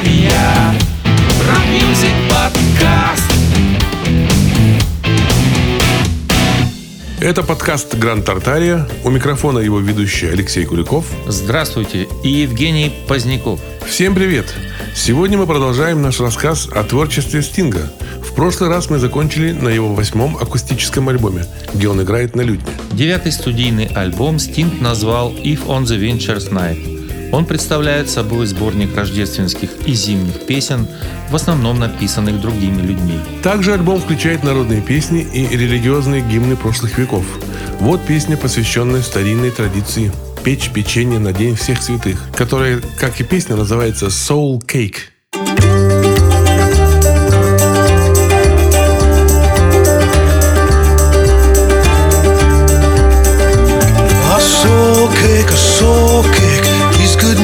Артария Рок-мьюзик подкаст Это подкаст «Гранд Тартария». У микрофона его ведущий Алексей Куликов. Здравствуйте, и Евгений Поздняков. Всем привет! Сегодня мы продолжаем наш рассказ о творчестве Стинга. В прошлый раз мы закончили на его восьмом акустическом альбоме, где он играет на лютне. Девятый студийный альбом Стинг назвал «If on the Winter's Night». Он представляет собой сборник рождественских и зимних песен, в основном написанных другими людьми. Также альбом включает народные песни и религиозные гимны прошлых веков. Вот песня, посвященная старинной традиции печь печенье на День всех святых, которая, как и песня, называется Soul Cake. A soul cake, a soul cake.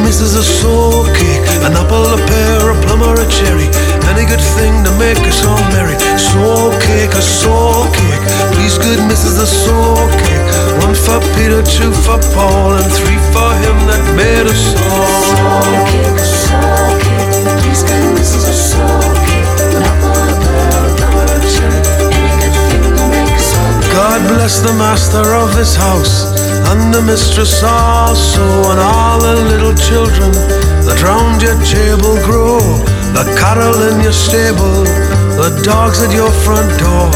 Missus, a soul cake. An apple, a pear, a plum, or a cherry. Any good thing to make us all merry. Soul cake, a soul cake. Please, good missus, a soul cake. One for Peter, two for Paul, and three the of this house and the mistress also, and all the little children that round your table grow. The cattle in your stable, the dogs at your front door,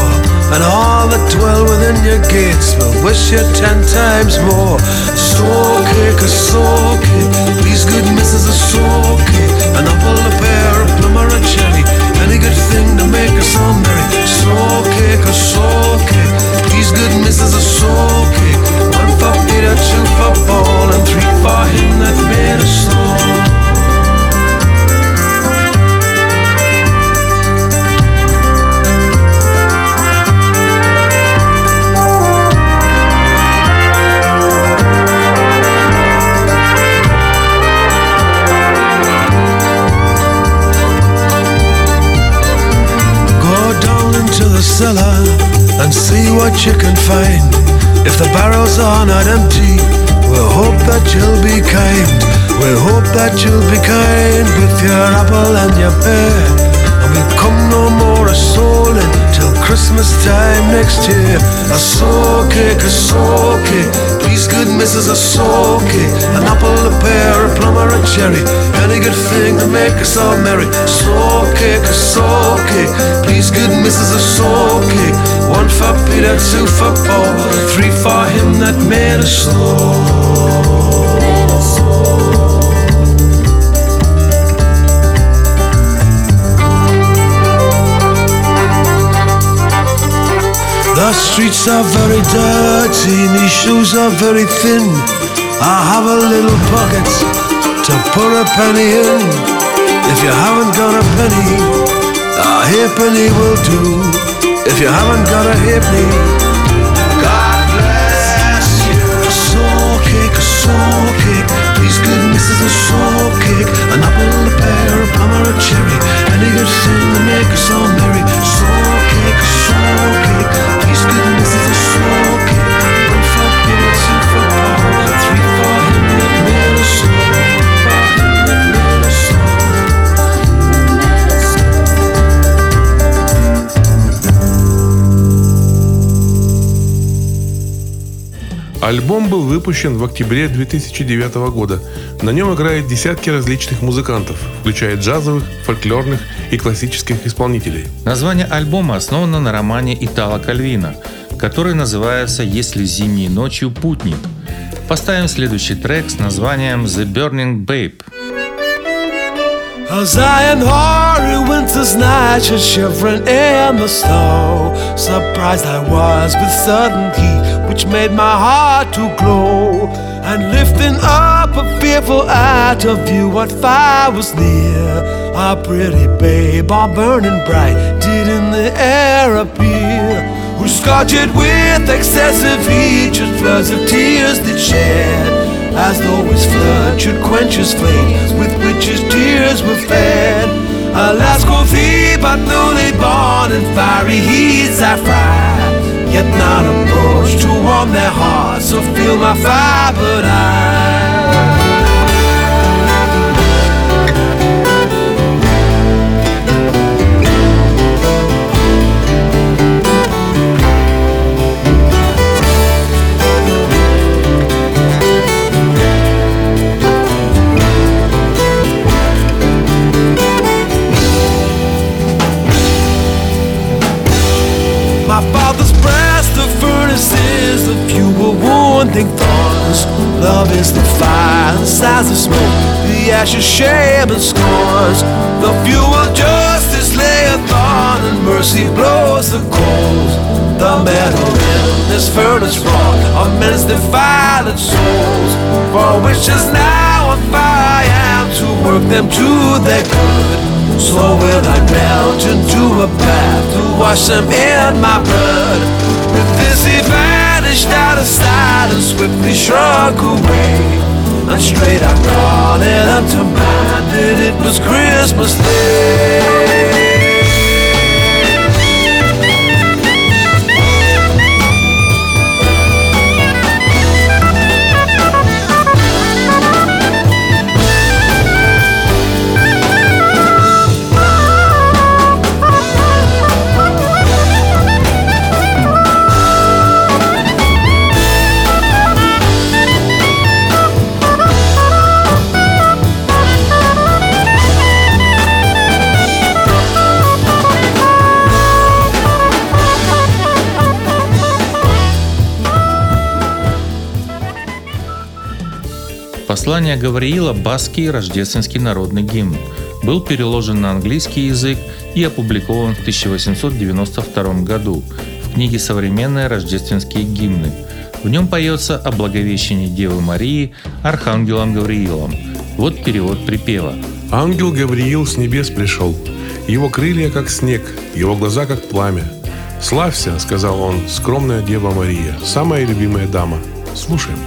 and all that dwell within your gates will wish you ten times more. Cake, a soul cake, please good missus, a soul cake, an apple, a pear, a plum, or a cherry, any good thing to make us all merry. Soul cake, a cake, good missus, a soul kick. one for Peter, two for Paul, and three for him that made us all. If the barrels are not empty, we'll hope that you'll be kind. We'll hope that you'll be kind with your apple and your pear. And we'll come no more a souling till Christmas time next year. A soul cake, a soul cake. Please, good missus, a soul cake. An apple, a pear, a plum, or a cherry. Any good thing to make us all merry. Soul cake, a soul cake. Please, good missus, a soul. One for Peter, two for Paul, three for him that made us all. The streets are very dirty, my shoes are very thin. I have a little pocket to put a penny in. If you haven't got a penny, a halfpenny will do. If you haven't got a halfpenny, God bless you. A soul cake, a soul cake. Please, good missus, a soul cake. An apple, a pear, a plum, or a cherry. Any good thing to make us all merry. Soul a soul cake. Please, Альбом был выпущен в октябре 2009 года. На нем играют десятки различных музыкантов, включая джазовых, фольклорных и классических исполнителей. Название альбома основано на романе Итала Кальвина, который называется «Если зимней ночью путник». Поставим следующий трек с названием «The Burning Babe». As I in hoary winter's night should shivering in the snow Surprised I was with sudden heat which made my heart to glow. And lifting up a fearful eye to view what fire was near A pretty babe all burning bright did in the air appear. Who scorched it with excessive heat should floods of tears did shed as though his flood should quench his flames with which his tears were fed. Alas, quoth he, but newly born in fiery heats I fry, yet not a approach to warm their hearts or feel my fire, but I. Love is the fire, the size of smoke, the ashes, shame, and scars. The fuel justice layeth on, and mercy blows the coals. The metal in this furnace wrought of men's defiled souls, for which is now a fire and to work them to their good. So will I melt into a bath to wash them in my blood. With this he vanished out of sight and swiftly shrunk away. And straight I called it unto mind that it was Christmas Day. Послание Гавриила – баский рождественский народный гимн. Был переложен на английский язык и опубликован в 1892 году в книге «Современные рождественские гимны». В нем поется о благовещении Девы Марии Архангелом Гавриилом. Вот перевод припева. Ангел Гавриил с небес пришел. Его крылья, как снег, его глаза, как пламя. «Славься», — сказал он, — «скромная Дева Мария, самая любимая дама». Слушаем.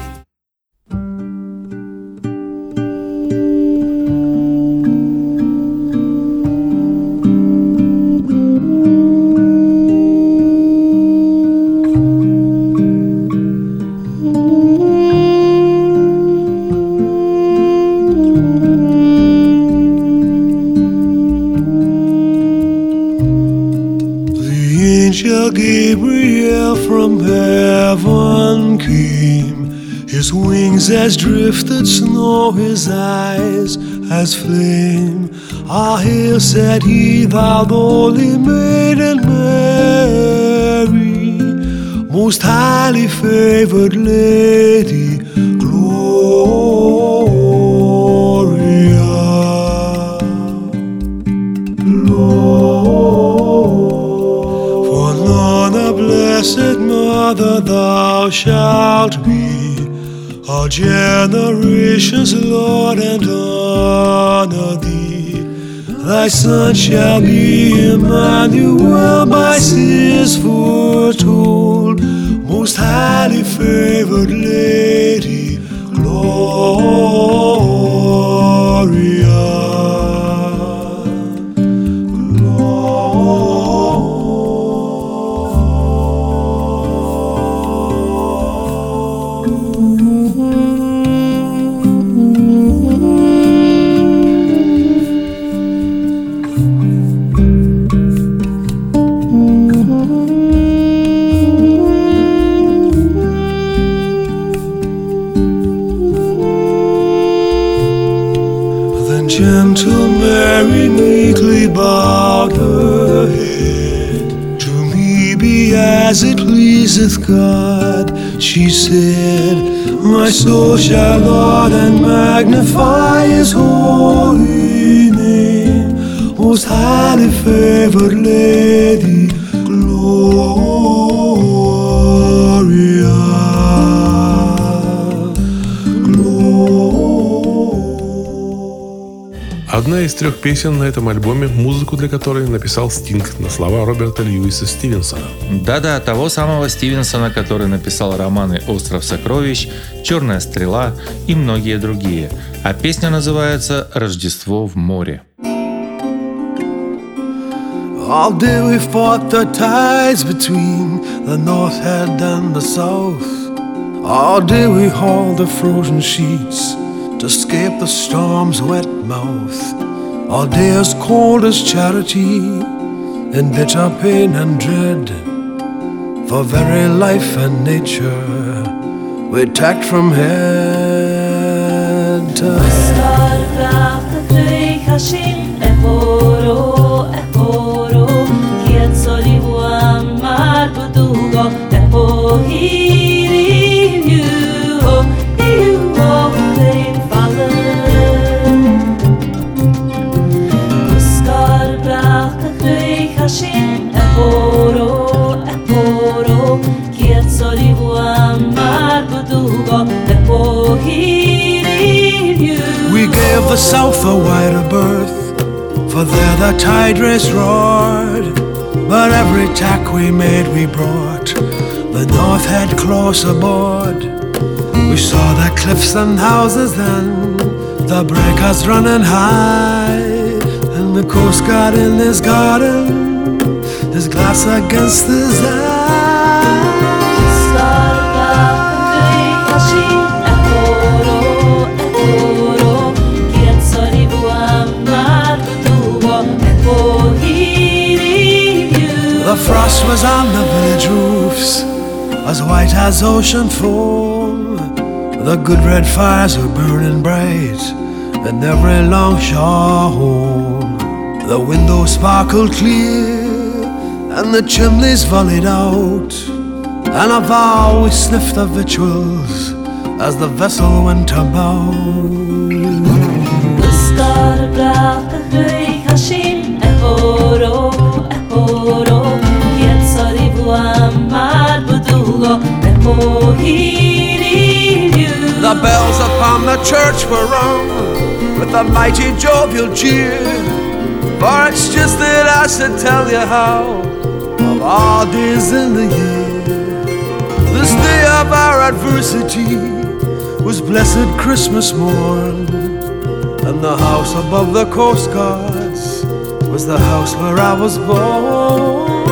His wings as drifted snow, his eyes as flame. Ah, here said he, thou holy maiden Mary, most highly favored lady, Gloria. For none a blessed mother thou shalt be, all generations Lord and honor thee. Thy son shall be Emmanuel by seers foretold, most highly favored lady, Gloria. Meekly bowed her head. To me be as it pleaseth God, she said. My soul shall laud and magnify his holy name. Most highly favored lady, Gloria. Одна из трех песен на этом альбоме, музыку для которой написал Стинг на слова Роберта Льюиса Стивенсона. Да-да, того самого Стивенсона, который написал романы «Остров сокровищ», «Черная стрела» и многие другие. А песня называется «Рождество в море». All day we fought the tides between the north head and the south. All day we hauled the frozen sheets to escape the storm's wet mouth. All day as cold as charity, in bitter pain and dread. For very life and nature, we tacked from head to head. Huamar south a wider berth, for there the tide race roared. But every tack we made we brought the north head close aboard. We saw the cliffs and houses then, the breakers running high, and the coast guard in his garden, his glass against his eye. The was on the village roofs, as white as ocean foam. The good red fires were burning bright in every long shore home. The windows sparkled clear, and the chimneys volleyed out. And of all we sniffed the victuals as the vessel went about. The bells upon the church were rung with a mighty jovial cheer. For it's just that I should tell you how, of all days in the year, this day of our adversity was blessed Christmas morn. And the house above the coast guards was the house where I was born.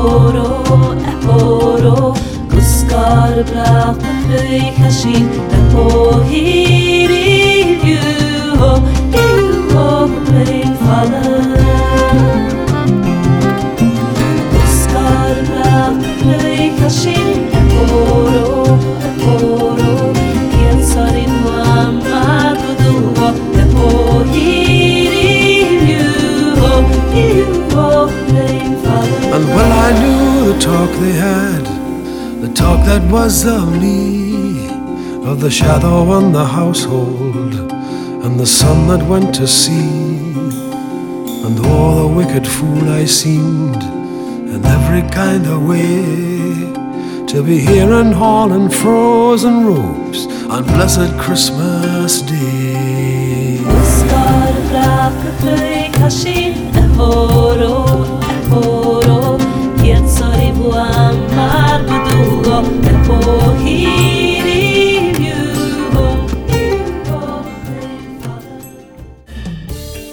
poro, e poro, kuskar blaq lëj hashin, e po hiri vjuho, vjuho lëjnë falën. Kuskar blaq lëj hashin, the talk they had, the talk that was of me, of the shadow on the household, and the sun that went to sea. And oh, the wicked fool I seemed, in every kind of way, to be here and hauling frozen ropes on blessed Christmas Day.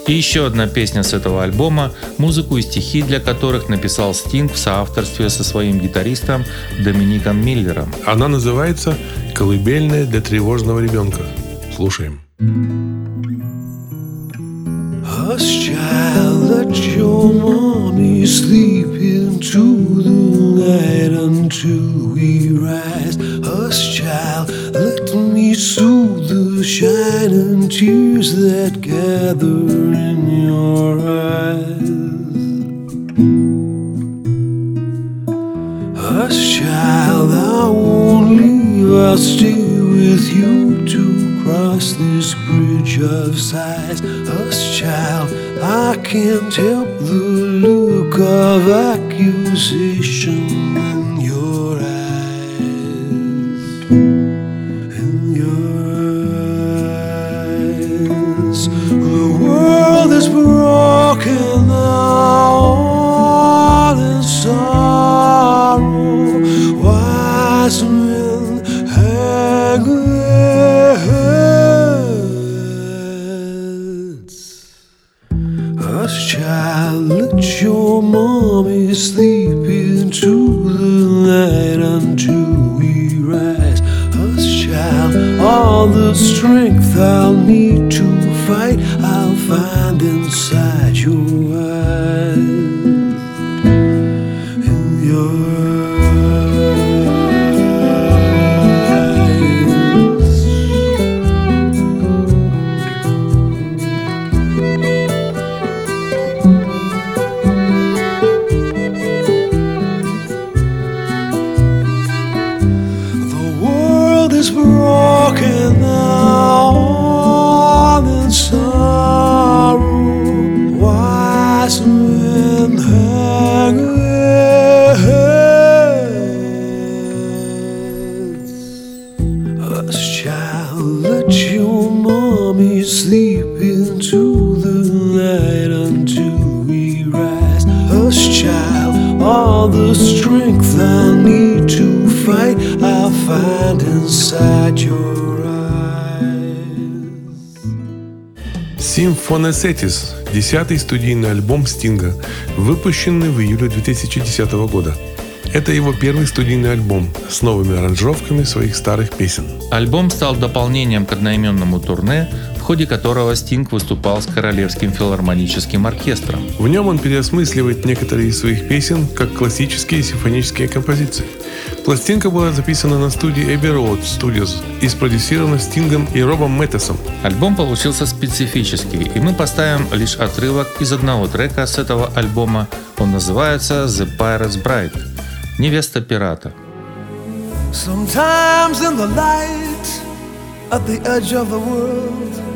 И еще одна песня с этого альбома, музыку и стихи для которых написал Стинг в соавторстве со своим гитаристом Домиником Миллером. Она называется «Колыбельная для тревожного ребенка». Слушаем. Hush, child, let your mommy sleep into the night until we rise. Hush, child, let me soothe the shining tears that gather in your eyes. Hush, child, I won't leave. I'll stay with you to cross this bridge of sighs. Hush, child, I can't help the look of accusation in your Симфонесетис – десятый студийный альбом Стинга, выпущенный в июле 2010 года. Это его первый студийный альбом с новыми аранжировками своих старых песен. Альбом стал дополнением к одноименному турне, ходе которого Стинг выступал с Королевским филармоническим оркестром. В нем он переосмысливает некоторые из своих песен как классические симфонические композиции. Пластинка была записана на студии Abbey Road Studios и спродюсирована Стингом и Робом Мэттесом. Альбом получился специфический, и мы поставим лишь отрывок из одного трека с этого альбома. Он называется «The Pirate's Bride» – «Невеста пирата». Sometimes in the light at the edge of the world,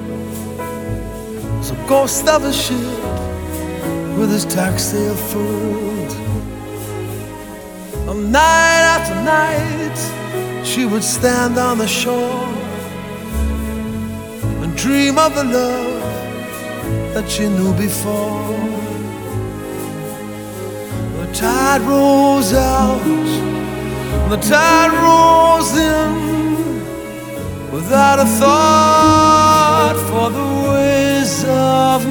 ghost of a ship with his tack sail furled. And night after night, she would stand on the shore and dream of the love that she knew before. The tide rose out. The tide rolls in without a thought for the of.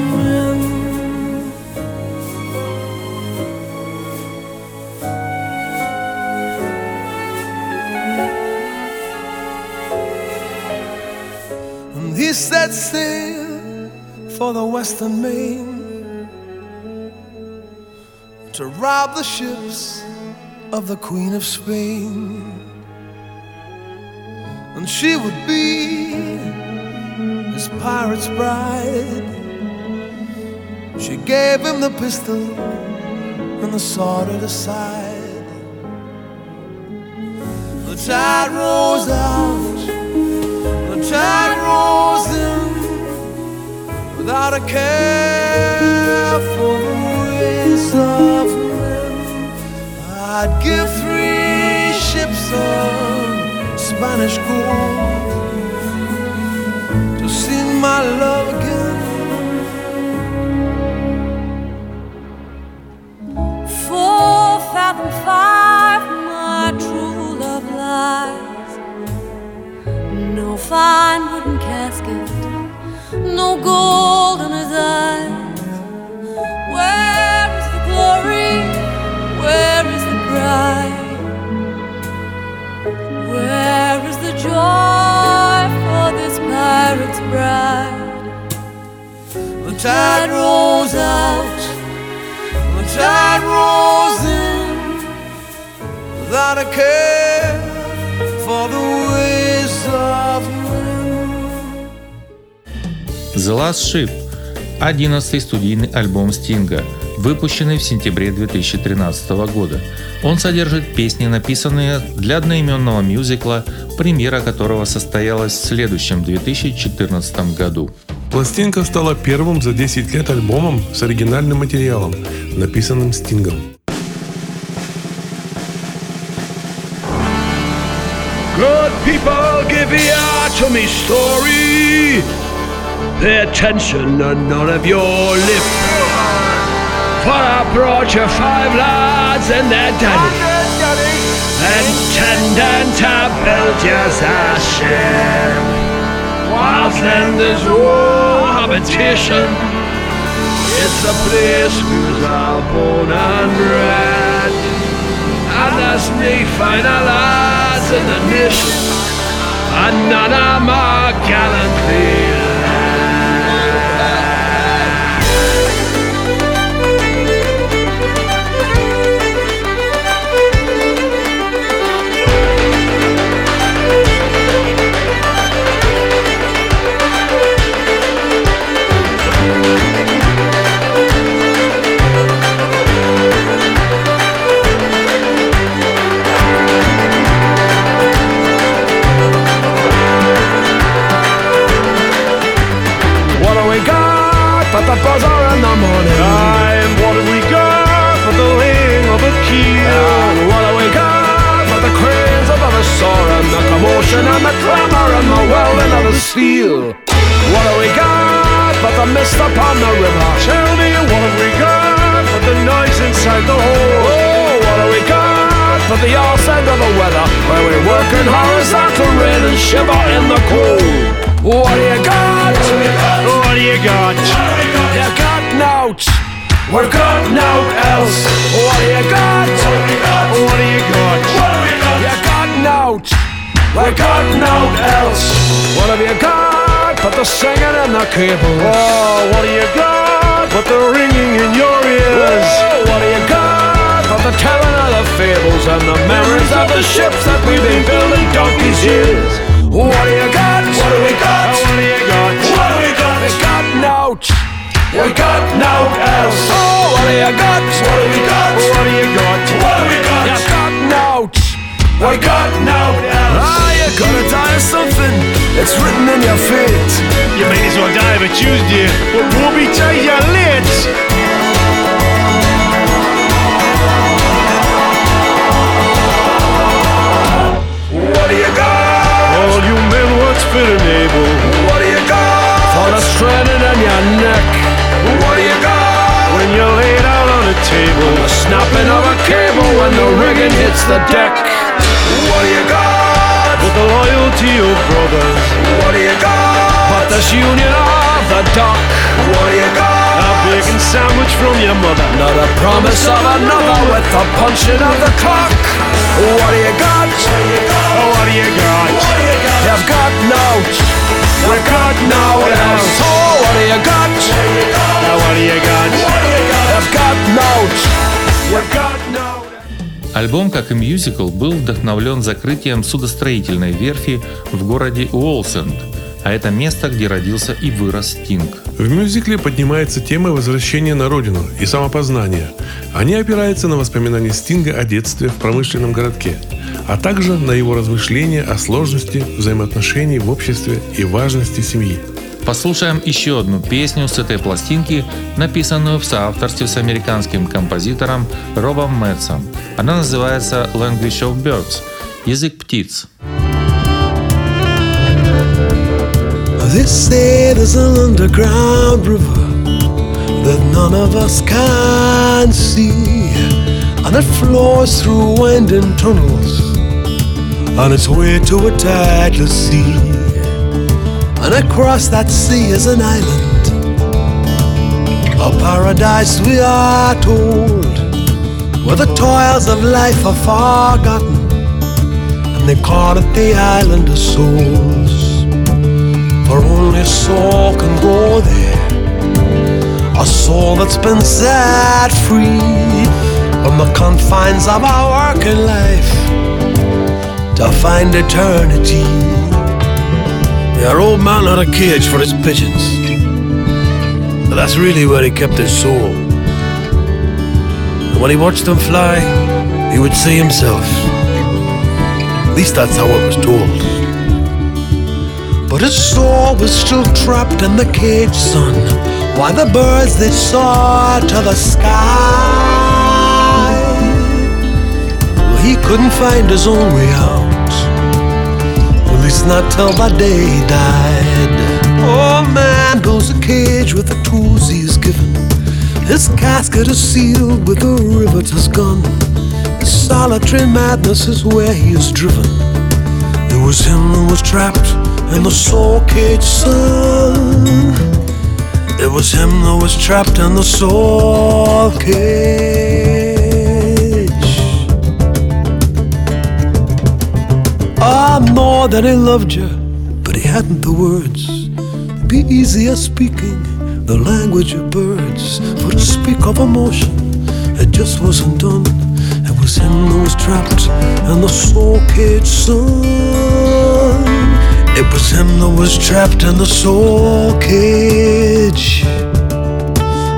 And he set sail for the western main to rob the ships of the Queen of Spain. And she would be his pirate's bride. She gave him the pistol and the sword at his side. The tide rose out, the tide rose in, without a care for the ways of men. I'd give three ships of Spanish gold my love again. Four fathom five, my true love lies. No fine wooden casket, no gold in his eyes. Tide rolls out, the tide rolls in, without a care for the ways of men. The Last Ship – 11 студийный альбом Стинга, выпущенный в сентябре 2013 года. Он содержит песни, написанные для одноименного мюзикла, премьера которого состоялась в следующем 2014 году. Пластинка стала первым за 10 лет альбомом с оригинальным материалом, написанным Стингом. Good people, give ear to me story. Pay attention and none of your lip. For I brought you five lads and their daddy. Intending to build you a ship. Whilst then there's no habitation. It's a place was all born and bred. And there's final lads in the nation And none of my gallantry got but the soar and the commotion and the clamor and the steel. What have we got but the mist upon the river? Tell me what have we got but the noise inside the hole? Oh, what have we got but the arse end of the weather where we work in horizontal rain and shiver in the cold? What do you got? What do you got? You got nought. We've got nought else. What do you got? What do you got? You got nought. We got nought else. What have you got but the singing and the cables? Oh, what do you got but the ringing in your ears? Oh, what do you got but the telling of the fables and the memories of the ships that we've been building donkey's years? What do you got? What do we got? What do you got? What do we got? We got nought. We got nought else. Oh, what do you got? What do we got? What do you got? What do we got? You got nought. We got now. Ah, you gotta die of something. It's written in your fate. You may as well die of a Tuesday, but won't be till you're late. What do you got? All you men what's fit and able. What do you got? For the stranded in your neck. What do you got? When you're laid out on a table, The snapping of a cable when the rigging hits the deck. What do you got? with the loyalty of brothers, What do you got? But this union of the dock. What do you got? a bacon sandwich from your mother. Not a promise of another with the punching of the clock. What do you got? Oh, what do you got? You've got nought. We got nought else. Oh, what do you got? Now what do you got? You've got nought. We've got. Альбом, как и мюзикл, был вдохновлен закрытием судостроительной верфи в городе Уолсенд, а это место, где родился и вырос Стинг. В мюзикле поднимается тема возвращения на родину и самопознания. Они опираются на воспоминания Стинга о детстве в промышленном городке, а также на его размышления о сложности взаимоотношений в обществе и важности семьи. Послушаем еще одну песню с этой пластинки, написанную в соавторстве с американским композитором Робом Мэтсом. Она называется «Language of Birds» – «Язык птиц». They say there's an underground river that none of us can see, and it flows through winding tunnels on its way to a tideless sea. And across that sea is an island, a paradise we are told, where the toils of life are forgotten, and they call it the island of souls. For only a soul can go there. A soul that's been set free from the confines of our working life to find eternity. Your old man had a cage for his pigeons. But that's really where he kept his soul. And when he watched them fly, he would see himself. At least that's how it was told. But his soul was still trapped in the cage, son. While the birds they soared to the sky. Well, he couldn't find his own way out. At least not till the day died. Oh man builds a cage with the tools he's given. His casket is sealed with a riveter's gun. His solitary madness is where he is driven. It was him who was trapped in the soul cage, son. It was him that was trapped in the soul cage. That he loved you, but he hadn't the words. It'd be easier speaking the language of birds. For to speak of emotion, it just wasn't done. It was him who was trapped in the soul cage, son. It was him that was trapped in the soul cage.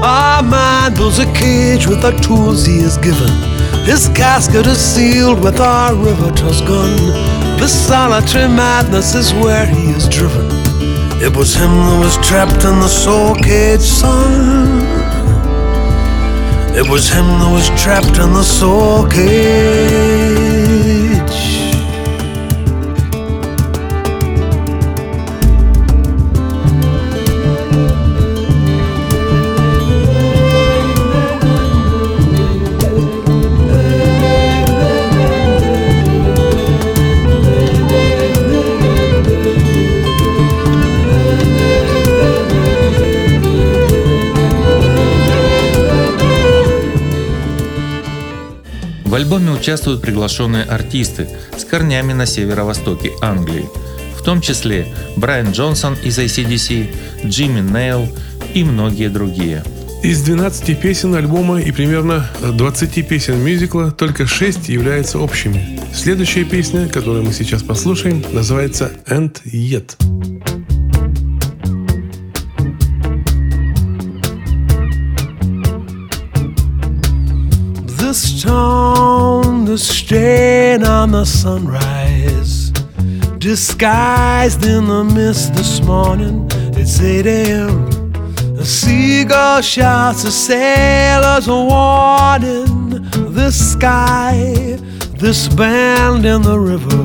Our ah, man builds a cage with the tools he is given. His casket is sealed with our riveter's gun. This solitary madness is where he is driven. It was him that was trapped in the soul cage, son. It was him that was trapped in the soul cage. В альбоме участвуют приглашенные артисты с корнями на северо-востоке Англии, в том числе Брайан Джонсон из ACDC, Джимми Нейл и многие другие. Из 12 песен альбома и примерно 20 песен мюзикла только 6 являются общими. Следующая песня, которую мы сейчас послушаем, называется «And Yet». The stain on the sunrise, disguised in the mist this morning. It's 8 a.m. A seagull shouts, a sailor's a warning. This sky, this band in the river,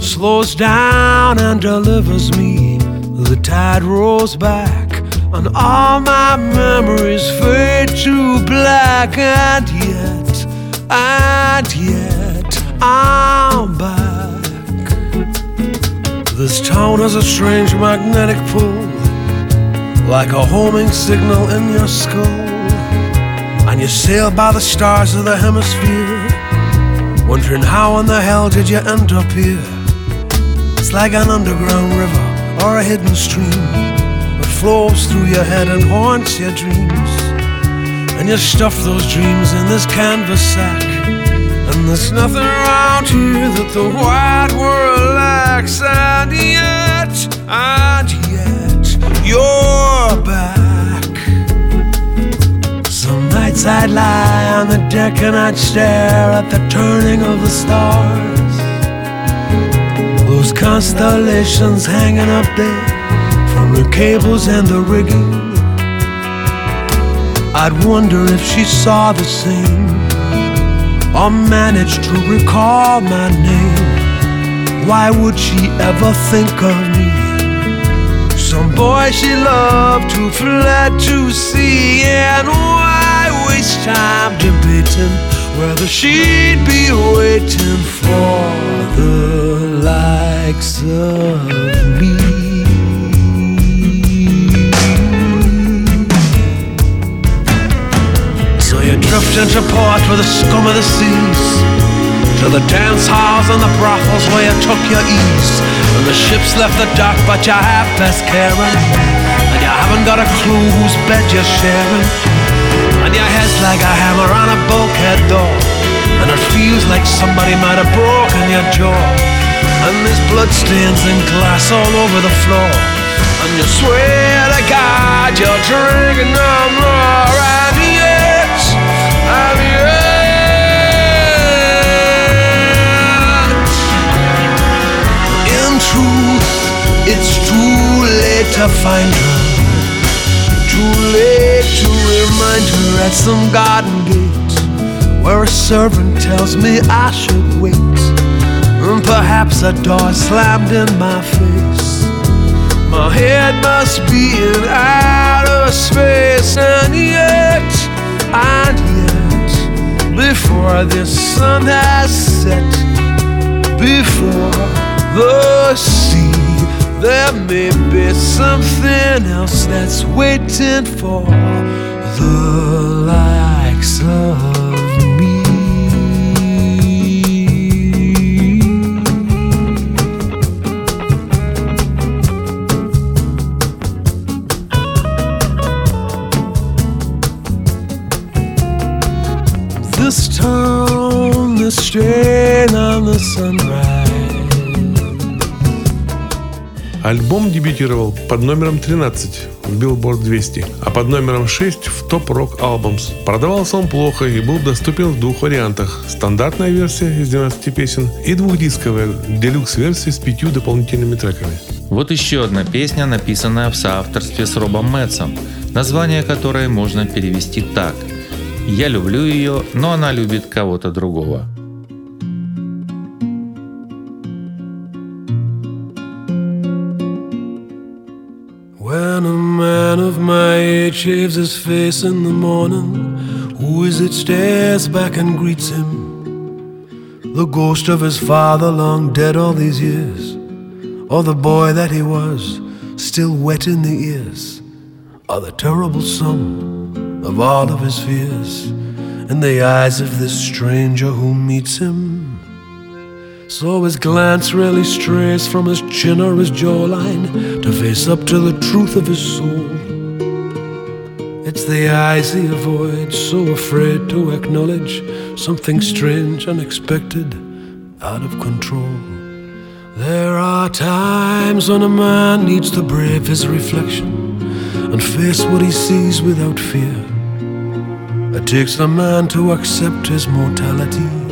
slows down and delivers me. The tide rolls back, and all my memories fade to black, and yet, and yet, I'm back. This town has a strange magnetic pull, like a homing signal in your skull. And you sail by the stars of the hemisphere, wondering how in the hell did you end up here? It's like an underground river or a hidden stream that flows through your head and haunts your dreams. And you stuff those dreams in this canvas sack. And there's nothing around here that the wide world lacks. And yet, and yet, you're back. Some nights I'd lie on the deck and I'd stare at the turning of the stars. Those constellations hanging up there from the cables and the rigging. I'd wonder if she saw the same or managed to recall my name. Why would she ever think of me? Some boy she loved who fled to sea, and why waste time debating whether she'd be waiting for the likes of me? Into port with the scum of the seas. To the dance halls and the brothels where you took your ease. And the ships left the dock but you have best caring. And you haven't got a clue whose bed you're sharing. And your head's like a hammer on a bulkhead door. And it feels like somebody might have broken your jaw. And there's bloodstains and glass all over the floor. And you swear to God you're drinking no more And it's too late to find her. Too late to remind her at some garden gate Where a servant tells me I should wait. And perhaps a door slammed in my face. My head must be in outer space, and yet, and yet, before the sun has set, before the sea, there may be something else that's waiting for the likes of Альбом дебютировал под номером 13 в Billboard 200, а под номером 6 в Top Rock Albums. Продавался он плохо и был доступен в двух вариантах. Стандартная версия из 12 песен и двухдисковая делюкс-версия с пятью дополнительными треками. Вот еще одна песня, написанная в соавторстве с Робом Мэтсом, название которой можно перевести так. «Я люблю ее, но она любит кого-то другого». When a man of my age shaves his face in the morning, who is it stares back and greets him? The ghost of his father, long dead all these years, or the boy that he was, still wet in the ears, or the terrible sum of all of his fears. in the eyes of this stranger who meets him. So his glance rarely strays from his chin or his jawline to face up to the truth of his soul. It's the eyes he avoids, so afraid to acknowledge something strange, unexpected, out of control. There are times when a man needs to brave his reflection and face what he sees without fear. It takes a man to accept his mortality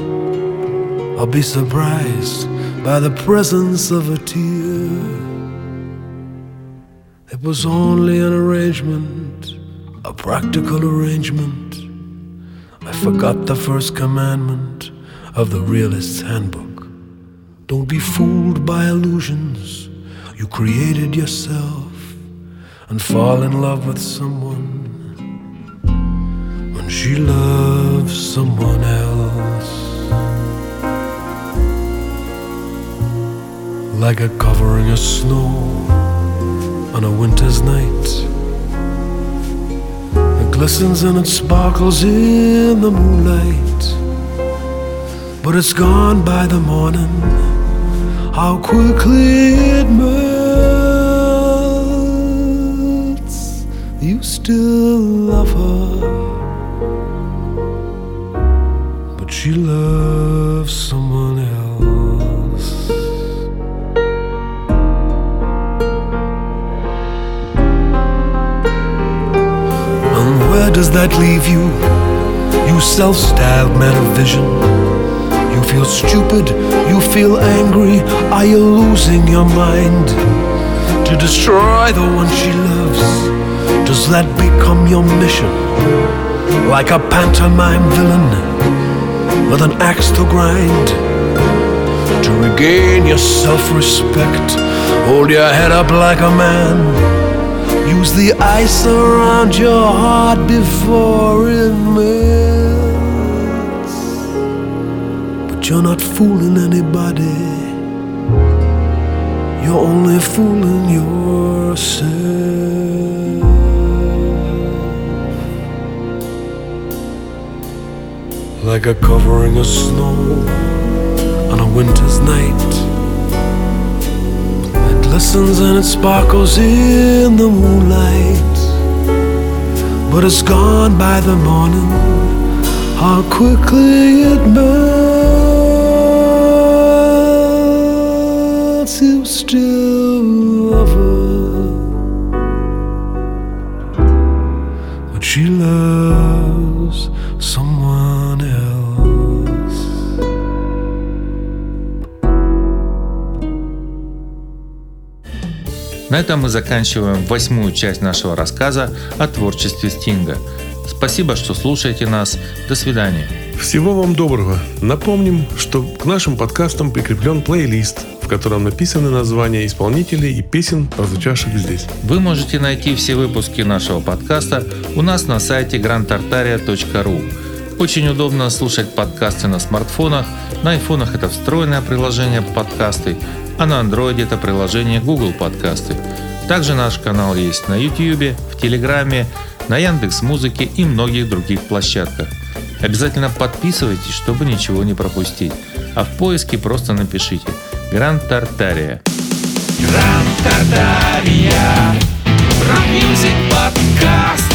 or be surprised by the presence of a tear. It was only an arrangement, a practical arrangement. I forgot the first commandment of the realist's handbook. Don't be fooled by illusions you created yourself and fall in love with someone when she loves someone else. Like a covering of snow on a winter's night. It glistens and it sparkles in the moonlight. But it's gone by the morning. How quickly it melts. You still love her, but she loves someone where does that leave you? You self styled man of vision. You feel stupid, you feel angry. Are you losing your mind? To destroy the one she loves. Does that become your mission? Like a pantomime villain with an axe to grind. To regain your self respect, hold your head up like a man. Use the ice around your heart before it melts. But you're not fooling anybody. You're only fooling yourself. Like a covering of snow on a winter's night. Glistens and it sparkles in the moonlight. But it's gone by the morning. How quickly it melts. You still love her. But she loves someone else. На этом мы заканчиваем восьмую часть нашего рассказа о творчестве Стинга. Спасибо, что слушаете нас. До свидания. Всего вам доброго. Напомним, что к нашим подкастам прикреплен плейлист, в котором написаны названия исполнителей и песен, прозвучавших здесь. Вы можете найти все выпуски нашего подкаста у нас на сайте grandtartaria.ru. Очень удобно слушать подкасты на смартфонах. На айфонах это встроенное приложение подкасты, а на Android это приложение Google подкасты. Также наш канал есть на YouTube, в Телеграме, на Яндекс Музыке и многих других площадках. Обязательно подписывайтесь, чтобы ничего не пропустить. А в поиске просто напишите «Гранд Тартария». Гранд Тартария Рок-мюзик подкаст